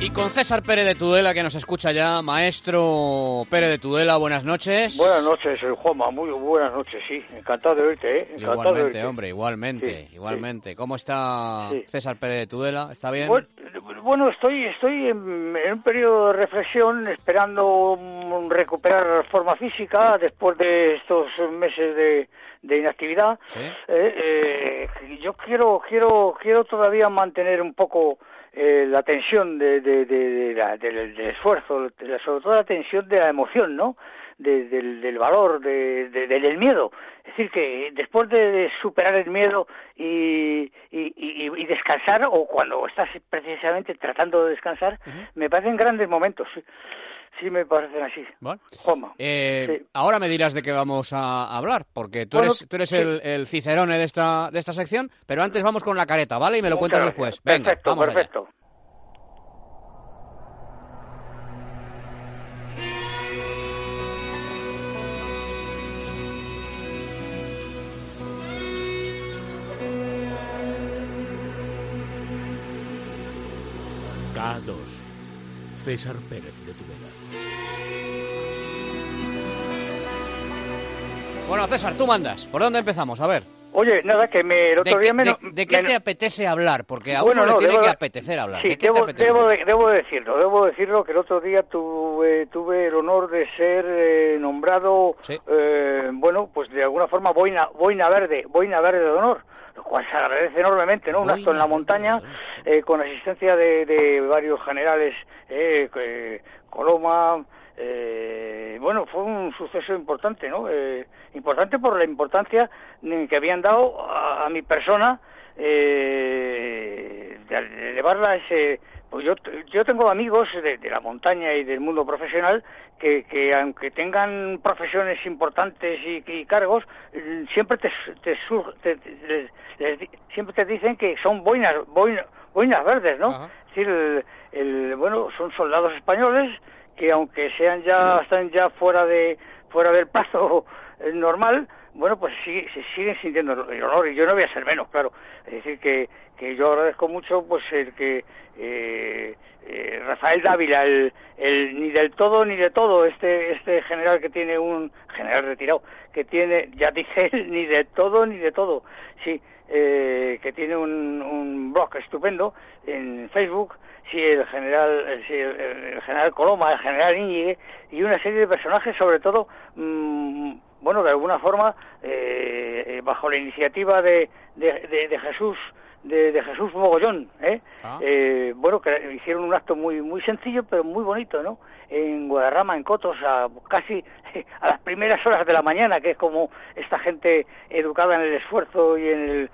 Y con César Pérez de Tudela, que nos escucha ya. Maestro Pérez de Tudela, buenas noches. Buenas noches, el Juanma. Muy buenas noches, sí. Encantado de oírte, ¿eh? Encantado igualmente, de hombre, igualmente, Sí, igualmente. ¿Cómo está Sí. César Pérez de Tudela? ¿Está bien? Bueno, estoy, estoy en, en un periodo de reflexión esperando mm, recuperar forma física después de estos meses de, de inactividad. Sí. Eh, eh, yo quiero, quiero, quiero todavía mantener un poco eh, la tensión de, de, la- del, del esfuerzo, la- sobre todo la tensión de la emoción, ¿no? De- del, del valor, de, de- del miedo. Es decir, que después de, superar el miedo y, y, y- y descansar, o cuando estás precisamente tratando de descansar, me parecen grandes momentos. Sí, sí me parecen así. Bueno. Juanma. Eh, Sí. Ahora me dirás de qué vamos a hablar, porque tú Bueno, eres, tú eres sí. el, el cicerone de esta, de esta sección, pero antes vamos con la careta, ¿vale? Y me lo Muchas cuentas gracias. después. Venga, perfecto, vamos allá. perfecto. K2. César Pérez de Tudela. Bueno, César, tú mandas. ¿Por dónde empezamos? A ver. Oye, nada, que me, el ¿De, otro qué, día me... de- de qué me- te apetece hablar? Porque a Bueno, uno le no, tiene debo que de- apetecer hablar. Sí, ¿De qué debo, te apetece debo, hablar? de- debo decirlo, debo decirlo que el otro día tuve, tuve el honor de ser eh, nombrado, Sí. eh, bueno, pues de alguna forma boina, boina verde, boina verde de honor, lo cual se agradece enormemente, ¿no? Un acto en la montaña eh, con asistencia de, de varios generales, eh, que- Coloma, eh, bueno, fue un suceso importante, ¿no? Eh, importante por la importancia que habían dado a, a mi persona eh, de elevarla a ese... Pues yo, yo tengo amigos de, de la montaña y del mundo profesional que, que aunque tengan profesiones importantes y, y cargos, siempre te, te, te- te- les- siempre te dicen que son boinas, boinas, boinas verdes, ¿no? Ajá. Es decir, el, el- bueno, son soldados españoles que aunque sean ya están ya fuera de fuera del plazo eh, normal, bueno, pues sí, se siguen sintiendo el honor y yo no voy a ser menos, claro. Es decir que, que yo agradezco mucho pues el que eh, eh, Rafael Dávila, el, el ni del todo ni de todo, este este general que tiene un general retirado, que tiene, ya dije ni de todo ni de todo, sí, eh, que tiene un, un blog estupendo en Facebook, sí, el general, eh, sí, el, general Coloma, el general Íñigue y una serie de personajes, sobre todo, mm, bueno, de alguna forma, eh, eh, bajo la iniciativa de, de, de- de Jesús, de, de Jesús Mogollón, ¿eh? Ah. Eh, bueno, que hicieron un acto muy muy sencillo, pero muy bonito, ¿no? En Guadarrama, en Cotos, a casi a las primeras horas de la mañana, que es como esta gente educada en el esfuerzo y en el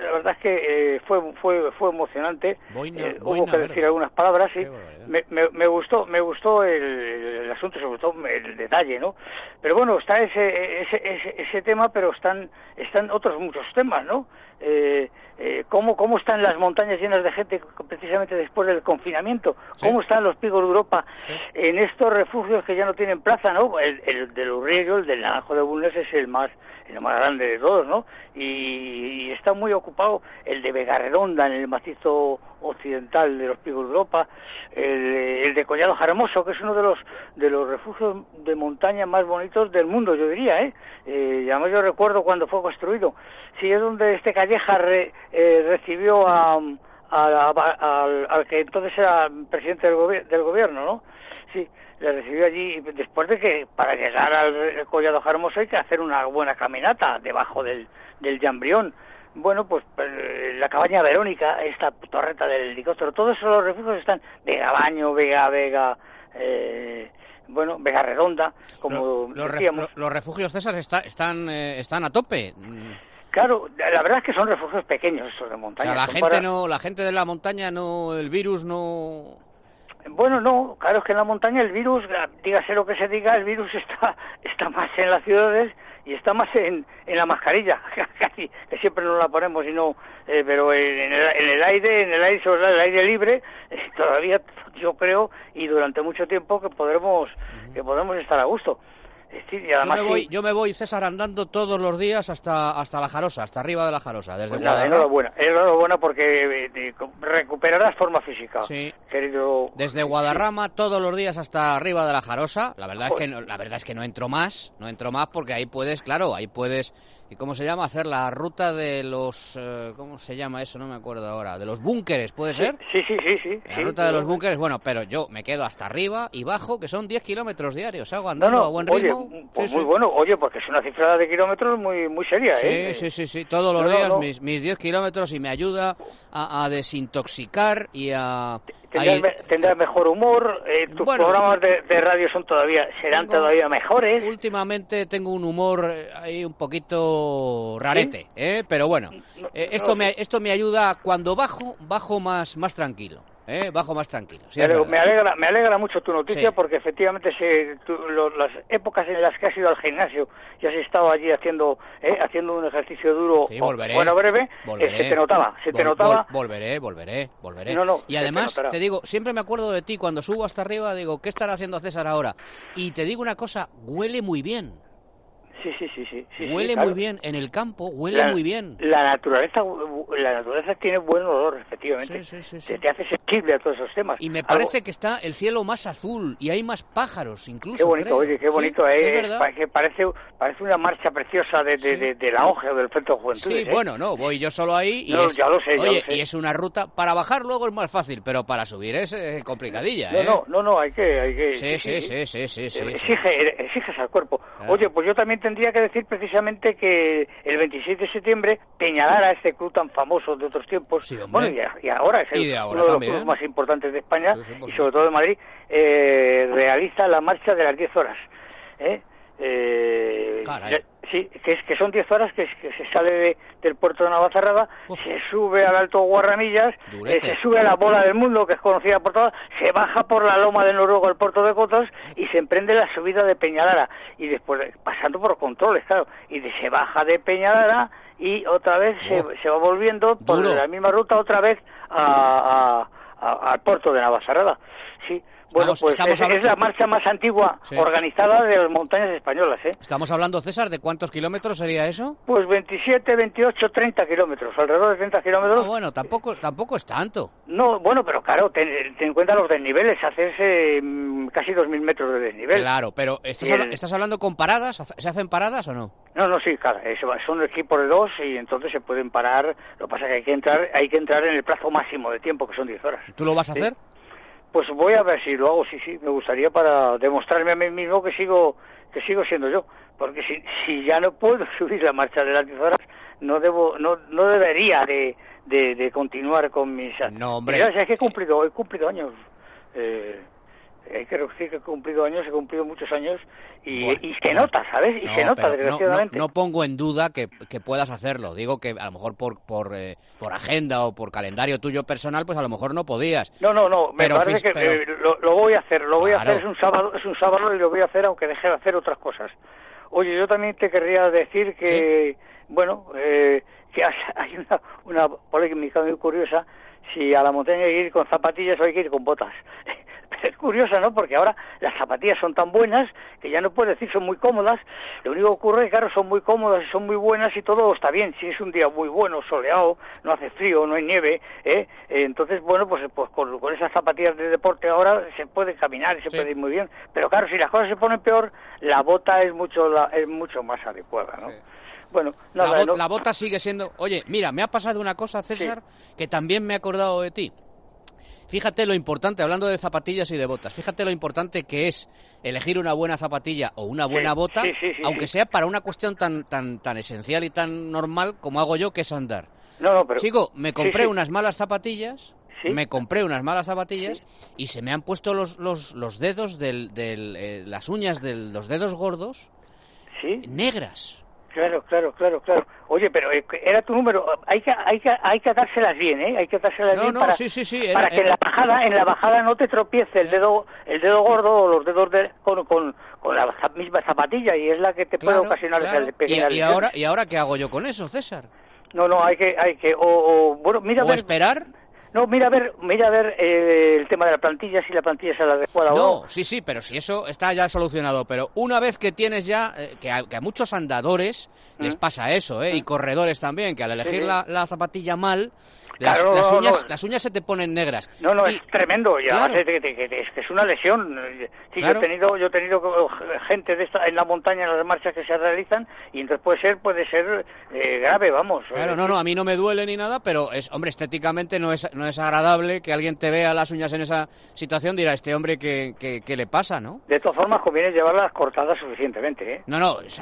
la verdad es que eh, fue fue fue emocionante. Boina- Eh, hubo que decir algunas palabras barbaridad. me, me, me gustó me gustó el, el asunto sobre todo el detalle no pero bueno está ese ese ese, ese tema pero están están otros muchos temas no eh, eh, cómo cómo están las montañas llenas de gente precisamente después del confinamiento Sí. cómo están los picos de Europa Sí. en estos refugios que ya no tienen plaza no el, el del Urriego el del Naranjo de Bulnes es el más el más grande de todos no y, y está muy ocupado el de Vega Redonda en el macizo occidental de los picos de Europa el, de Collado Jaremoso que es uno de los de los refugios de montaña más bonitos del mundo yo diría eh, eh y además yo recuerdo cuando fue construido. Sí es donde este Calleja re- eh, recibió a, a- a- al, al que entonces era presidente del, gobi- del gobierno no sí le recibió allí después de que para llegar al Collado Hermoso hay que hacer una buena caminata debajo del, del Jambrión. Bueno, pues eh, la cabaña Verónica, esta torreta del helicóptero, todos esos los refugios están Vega Baño, Vega, Vega, eh, bueno, Vega Redonda, como Lo- los, decíamos. lo- los refugios, César, está- están, eh, están a tope. Claro, la verdad es que son refugios pequeños estos de O montaña. sea, la gente para- no, la gente de la montaña no, el virus no. Bueno, no, claro es que en la montaña el virus, dígase lo que se diga, el virus está, está más en las ciudades y está más en, en la mascarilla, casi, que siempre nos la ponemos y no, eh, pero en el, en el aire, en el aire, sobre el aire libre, eh, todavía yo creo y durante mucho tiempo que podremos, que podremos estar a gusto. Sí, y además yo, me sí. voy, yo me voy, César, andando todos los días hasta, hasta la Jarosa, hasta arriba de la Jarosa, desde Pues nada, Guadarrama. enhorabuena, enhorabuena porque eh, recuperarás forma física, Sí. querido. Desde Guadarrama todos los días hasta arriba de la Jarosa. La verdad es que no, la verdad es que no entro más, no entro más porque ahí puedes, claro, ahí puedes ¿y cómo se llama? hacer la ruta de los eh, ¿cómo se llama eso? No me acuerdo ahora, de los búnkeres, ¿puede Sí, ser? sí, sí, sí, sí. La sí, ruta de los búnkeres, bueno, pero yo me quedo hasta arriba y bajo, que son 10 kilómetros diarios, hago No, andando no, a buen oye, ritmo. pues Sí, muy sí. bueno, oye, porque es una cifra de kilómetros muy muy seria, Sí, ¿eh? sí, sí, sí, todos los No, días mis, mis 10 kilómetros y me ayuda a, a desintoxicar y a... Tendrás, me- tendrás mejor humor, eh, tus Bueno. programas de, de radio son todavía serán Tengo- todavía mejores. Últimamente tengo un humor eh, ahí un poquito rarete, ¿eh? pero bueno, No, eh, esto, me, esto me ayuda cuando bajo, bajo más, más tranquilo, ¿eh? bajo más tranquilo. sí, Me alegra, me alegra mucho tu noticia Sí. porque efectivamente se, lo- las épocas en las que has ido al gimnasio y has estado allí haciendo eh, haciendo un ejercicio duro Sí, o- volveré. bueno breve, eh, se te notaba, se te notaba. vol- volveré, volveré, volveré. No, y te además, notará. te digo, siempre me acuerdo de ti cuando subo hasta arriba, digo, ¿qué estará haciendo César ahora? Y te digo una cosa, huele muy bien. Sí, sí, sí, sí. sí, sí, huele claro. muy bien, en el campo huele La- muy bien. La naturaleza, la naturaleza tiene buen olor, efectivamente. Sí, sí, sí, sí. Se te hace sensible a todos esos temas. Y me Algo- parece que está el cielo más azul y hay más pájaros incluso. Qué bonito, creo. oye, qué Sí, bonito, es eh, pa- que parece, parece una marcha preciosa de, de, Sí. de, de la ONGE o del Frente de Juventudes. Sí, ¿eh? bueno, no, voy yo solo ahí y No, es, ya lo sé, ya oye, lo sé. y es una ruta para bajar luego es más fácil, pero para subir es eh, complicadilla, No, ¿eh? no, no, no, hay que, hay que. Sí, sí, sí, sí, sí, sí, sí. Exige, exiges al cuerpo. Claro. Oye, pues yo también tendría que decir precisamente que el 26 de septiembre Peñalara, este club tan famoso de otros tiempos, Sí, bueno, y, a- y ahora es el- ahora uno de los también. clubes más importantes de España Sí, sí, por y sobre todo de Madrid, eh, realiza la marcha de las 10 horas. ¿eh? Eh, Sí, que, es, que son 10 horas que, se sale de- del puerto de Navacerrada, Uf. se sube al Alto Guarramillas, eh, se sube a la bola del mundo, que es conocida por todas, se baja por la loma de Noruego al puerto de Cotos y se emprende la subida de Peñalara, y después, de- pasando por controles, claro, y de- se baja de Peñalara y otra vez se, se va volviendo por Duro. la misma ruta otra vez a- a- a- al puerto de Navacerrada. Sí, bueno, Estamos- pues es, es hablando- la marcha más antigua Sí. organizada de las montañas españolas, ¿eh? Estamos hablando, César, de cuántos kilómetros sería eso? Pues 27, 28, 30 kilómetros, alrededor de 30 kilómetros. Ah, bueno, tampoco, tampoco es tanto. No, bueno, pero claro, ten, ten en cuenta los desniveles, hacerse mm, casi 2.000 metros de desnivel. Claro, pero ¿estás, el- habla- ¿estás hablando con paradas? ¿Se hacen paradas o no? No, no, sí, claro, son equipos de dos y entonces se pueden parar. Lo que pasa es que hay que entrar, hay que entrar en el plazo máximo de tiempo, que son 10 horas. ¿Tú lo vas a Sí. hacer? Pues voy a ver si lo hago, sí, sí, me gustaría para demostrarme a mí mismo que sigo que sigo siendo yo, porque si, si ya no puedo subir la marcha de las 10 horas, no debo no no debería de, de, de continuar con mis No, hombre. Mira, si es que he cumplido, he cumplido años. Eh, hay que decir que he cumplido años, he cumplido muchos años y, Bueno, y se nota, ¿sabes? Y No, se nota, no- desgraciadamente. No, no pongo en duda que, que puedas hacerlo. Digo que a lo mejor por, por, eh, por agenda o por calendario tuyo personal, pues a lo mejor no podías. No, no, no, me Pero parece que pero- eh, lo, lo voy a hacer, lo voy a hacer, es un sábado, es un sábado y lo voy a hacer aunque deje de hacer otras cosas. Oye, yo también te querría decir que, bueno, eh, que hay una, una polémica muy curiosa, si a la montaña hay que ir con zapatillas o hay que ir con botas. Pero es curiosa, ¿no? Porque ahora las zapatillas son tan buenas que ya no puedes decir son muy cómodas. Lo único que ocurre es que, claro, son muy cómodas y son muy buenas y todo está bien. Si es un día muy bueno, soleado, no hace frío, no hay nieve, ¿eh? Entonces, bueno, pues, pues con, con esas zapatillas de deporte ahora se puede caminar y se Sí. puede ir muy bien. Pero claro, si las cosas se ponen peor, la bota es mucho, la- es mucho más adecuada, ¿no? Sí. Bueno, La, nada, bot- no- la bota sigue siendo... Oye, mira, me ha pasado una cosa, César, que también me he acordado de ti. Fíjate lo importante, hablando de zapatillas y de botas, fíjate lo importante que es elegir una buena zapatilla o una buena Sí, bota, sí, sí, sí, aunque sea para una cuestión tan, tan, tan esencial y tan normal como hago yo, que es andar. no, no, pero... Chico, me compré unas malas zapatillas, Sí. me compré unas malas zapatillas y se me han puesto los, los, los dedos, del, del, eh, las uñas de los dedos gordos Sí. negras. Claro, claro, claro, claro. Oye, pero eh, era tu número. Hay que, hay que, hay que atárselas bien, ¿eh? Hay que atárselas No, bien no, para, sí, sí, sí, era- para que en la bajada, en la bajada no te tropiece el dedo, el dedo gordo o los dedos de, con, con, con la misma zapatilla y es la que te puede ocasionar claro. esas pequeñas y, ahora, ¿Y ahora qué hago yo con eso, César? No, no, hay que, hay que, o, o, bueno, mira, ¿O ver, esperar? No, mira a ver, mira a ver eh, el tema de la plantilla, si la plantilla es la adecuada o No, no. sí, sí, pero si eso está ya solucionado. Pero una vez que tienes ya, eh, que, a, que a muchos andadores les Mm. pasa eso, ¿eh? Y corredores también, que al elegir sí. la, la zapatilla mal, las, Claro, las uñas, no. las uñas se te ponen negras. No, no, Y- es tremendo. Ya Claro. es, que- que- que- es que es una lesión. Sí, Claro. yo he tenido, yo he tenido co- gente de esta en la montaña en las marchas que se realizan y entonces puede ser, puede ser eh, grave, vamos. Claro, no, no, a mí no me duele ni nada, pero es, hombre, estéticamente no es, no es agradable que alguien te vea las uñas en esa situación, dirá, este hombre, ¿qué, qué, qué le pasa, no? De todas formas, conviene llevarlas cortadas suficientemente, ¿eh? No, no, es-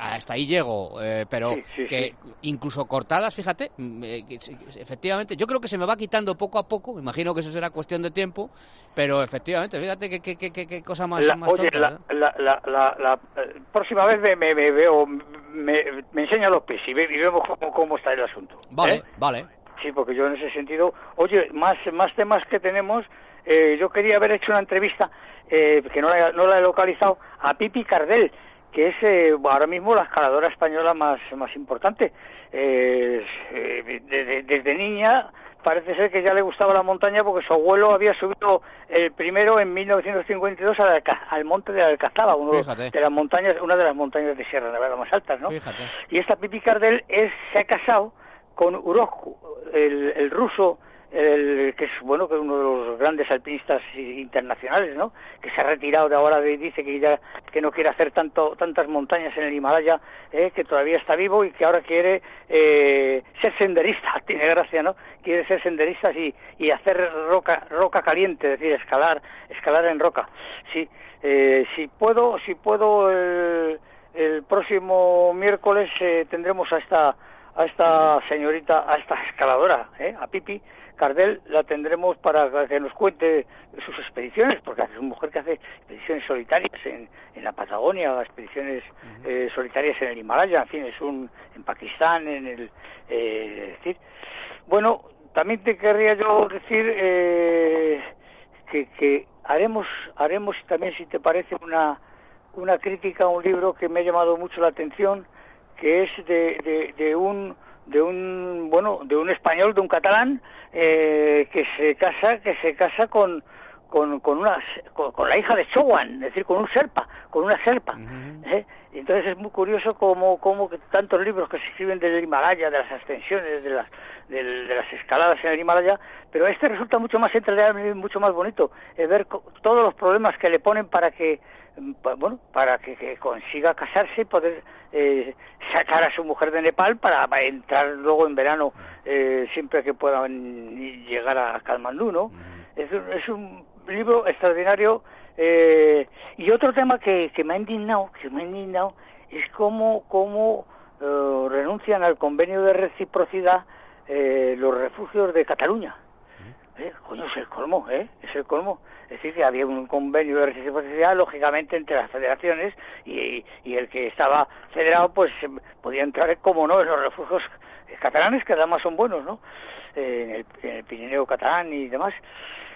hasta ahí llego, eh, pero Sí, sí, que incluso cortadas, fíjate, mm, eh, que sí, efectivamente, yo creo que se me va quitando poco a poco, me imagino que eso será cuestión de tiempo, pero efectivamente, fíjate qué- qué- qué- qué cosa más, La- más oye, tonta, la, ¿verdad? la, la, la, la, eh, próxima vez me, me, me veo, me, me enseña los pies y, ve- y vemos cómo, cómo está el asunto. Vale, ¿eh? vale. Sí, porque yo en ese sentido, oye, más, más temas que tenemos, eh, yo quería haber hecho una entrevista, eh, que no la, no la he localizado, a Pipi Cardel, que es eh, ahora mismo la escaladora española más, más importante. Eh, eh, desde, desde niña parece ser que ya le gustaba la montaña porque su abuelo había subido el primero en 1952 al, al monte de Alcazaba, uno Fíjate. de las montañas, una de las montañas de Sierra Nevada más altas, ¿no? Fíjate. Y esta Pipi Cardel es, se ha casado con Urozcu, el, el ruso, el, que es bueno que es uno de los grandes alpinistas internacionales, ¿no? Que se ha retirado de ahora y dice que ya que no quiere hacer tanto tantas montañas en el Himalaya, ¿eh? que todavía está vivo y que ahora quiere eh, ser senderista. Tiene gracia, ¿no? Quiere ser senderista y, y hacer roca roca caliente, es decir, escalar escalar en roca. Sí, eh, si puedo si puedo el, el próximo miércoles eh, tendremos a esta a esta señorita, a esta escaladora, ¿eh? a Pipi Cardel, la tendremos para que nos cuente sus expediciones, porque es una mujer que hace expediciones solitarias en, en la Patagonia, expediciones eh, solitarias en el Himalaya, en fin, es un en Pakistán, en el, eh, es decir, bueno, también te querría yo decir eh, que, que haremos haremos también, si te parece, una una crítica a un libro que me ha llamado mucho la atención, que es de, de, de un de un bueno de un español de un catalán eh, que se casa que se casa con con, con una con, con la hija de Chowan, es decir, con un serpa, con una serpa. ¿eh? Y Entonces es muy curioso como, como que tantos libros que se escriben del Himalaya, de las ascensiones, de las, del- de las escaladas en el Himalaya, pero este resulta mucho más entretenible y mucho más bonito, es ver co- todos los problemas que le ponen para que, mm, bueno, para que, que consiga casarse y poder eh, sacar a su mujer de Nepal para, para entrar luego en verano eh, siempre que puedan llegar a Katmandú, ¿no? Es un, es un libro extraordinario eh, y otro tema que, que me ha indignado, que me ha indignado es cómo, cómo eh, renuncian al convenio de reciprocidad eh, los refugios de Cataluña. ¿Eh? Coño, es el colmo, ¿eh? Es el colmo. Es decir, que había un convenio de reciprocidad, lógicamente, entre las federaciones y, y el que estaba federado, pues eh, podía entrar, como no, en los refugios catalanes, que además son buenos, ¿no? En, el, en el Pirineo catalán y demás.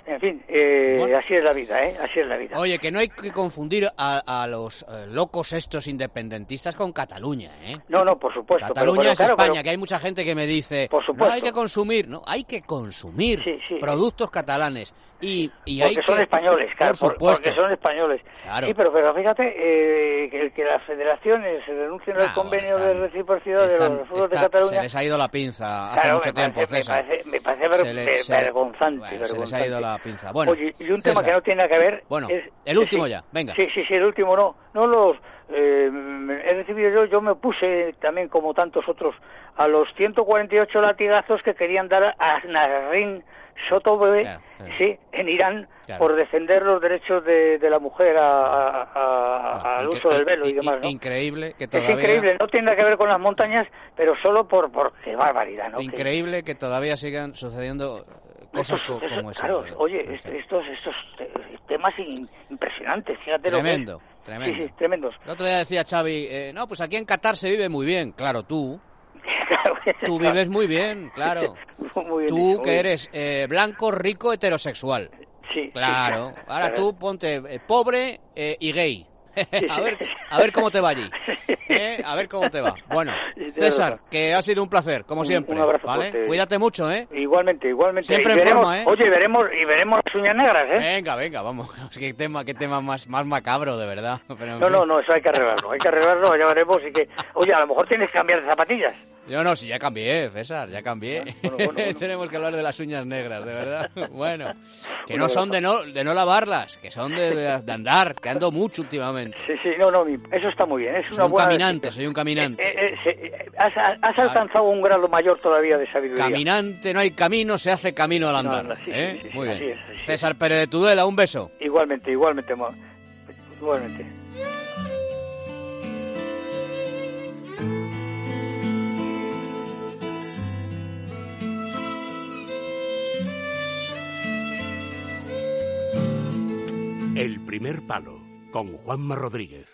En fin, eh, Bueno. así es la vida, ¿eh? Así es la vida. Oye, que no hay que confundir a, a los eh, locos estos independentistas con Cataluña, ¿eh? No, no, por supuesto. Cataluña pero es claro, España, pero- que hay mucha gente que me dice, Por no supuesto. hay que consumir, no, hay que consumir Sí, sí. productos catalanes y, y hay porque son que... españoles, claro, por por- supuesto. porque son españoles. Claro. Sí, pero, pero fíjate eh, que, que las federaciones se renuncien al convenio están- de reciprocidad de los refugios de Cataluña. Se les ha ido la pinza hace Claro, mucho tiempo, parece, César. Parece, me parece ver- le- ver- se le- vergonzante, bueno, se les ha ido la pinza. Bueno, Oye, y un tema que no tiene nada que ver. Bueno, es- el último sí. ya, venga. Sí, sí, sí, el último no. No los. eh, he recibido yo, yo me puse también como tantos otros a los 148 latigazos que querían dar a Nasrin Sotoudeh, Claro, claro. sí, en Irán Claro. por defender los derechos de, de la mujer a- a- a- al uso del velo y demás, ¿no? Increíble que Es todavía... increíble, no tiene nada que ver con las montañas, pero solo por, por qué barbaridad, ¿no? Increíble que todavía sigan sucediendo eh, cosas como esa. Claro, oye, estos, estos te- temas impresionantes, fíjate lo que es. Tremendo, tremendo. Sí, sí, tremendos. El otro día decía Xavi, eh, no, pues aquí en Qatar se vive muy bien. Claro, tú, tú vives muy bien, claro. Muy bien Tú que eres eh, blanco, rico, heterosexual. Sí, Claro. Ahora tú ponte eh, pobre eh, y gay. a, ver, a ver cómo te va allí. ¿eh? A ver cómo te va. Bueno, César, que ha sido un placer, como siempre. Un abrazo ¿vale? fuerte. Cuídate mucho, ¿eh? Igualmente, igualmente. Siempre Y en veremos- forma, ¿eh? Oye, veremos, y veremos las uñas negras, ¿eh? Venga, venga, vamos. Qué tema, qué tema más, más macabro, de verdad. Pero, No, no, no, eso hay que arreglarlo, hay que arreglarlo, ya veremos y que... Oye, a lo mejor tienes que cambiar de zapatillas. Yo no, si ya cambié, César, ya cambié. Ah, bueno, bueno, bueno. Tenemos que hablar de las uñas negras, de verdad. Bueno, que no son de no, de no lavarlas, que son de, de- de andar, que ando mucho últimamente. Sí, sí, no, no, eso está muy bien. Es Soy una un buena caminante, soy un caminante. Eh, eh, eh, has, has alcanzado un grado mayor todavía de sabiduría. Caminante, no hay camino, se hace camino al andar. no, sí, sí, sí, sí, Muy bien. es. César Pérez de Tudela, un beso. Igualmente, igualmente, igualmente. Primer palo con Juanma Rodríguez.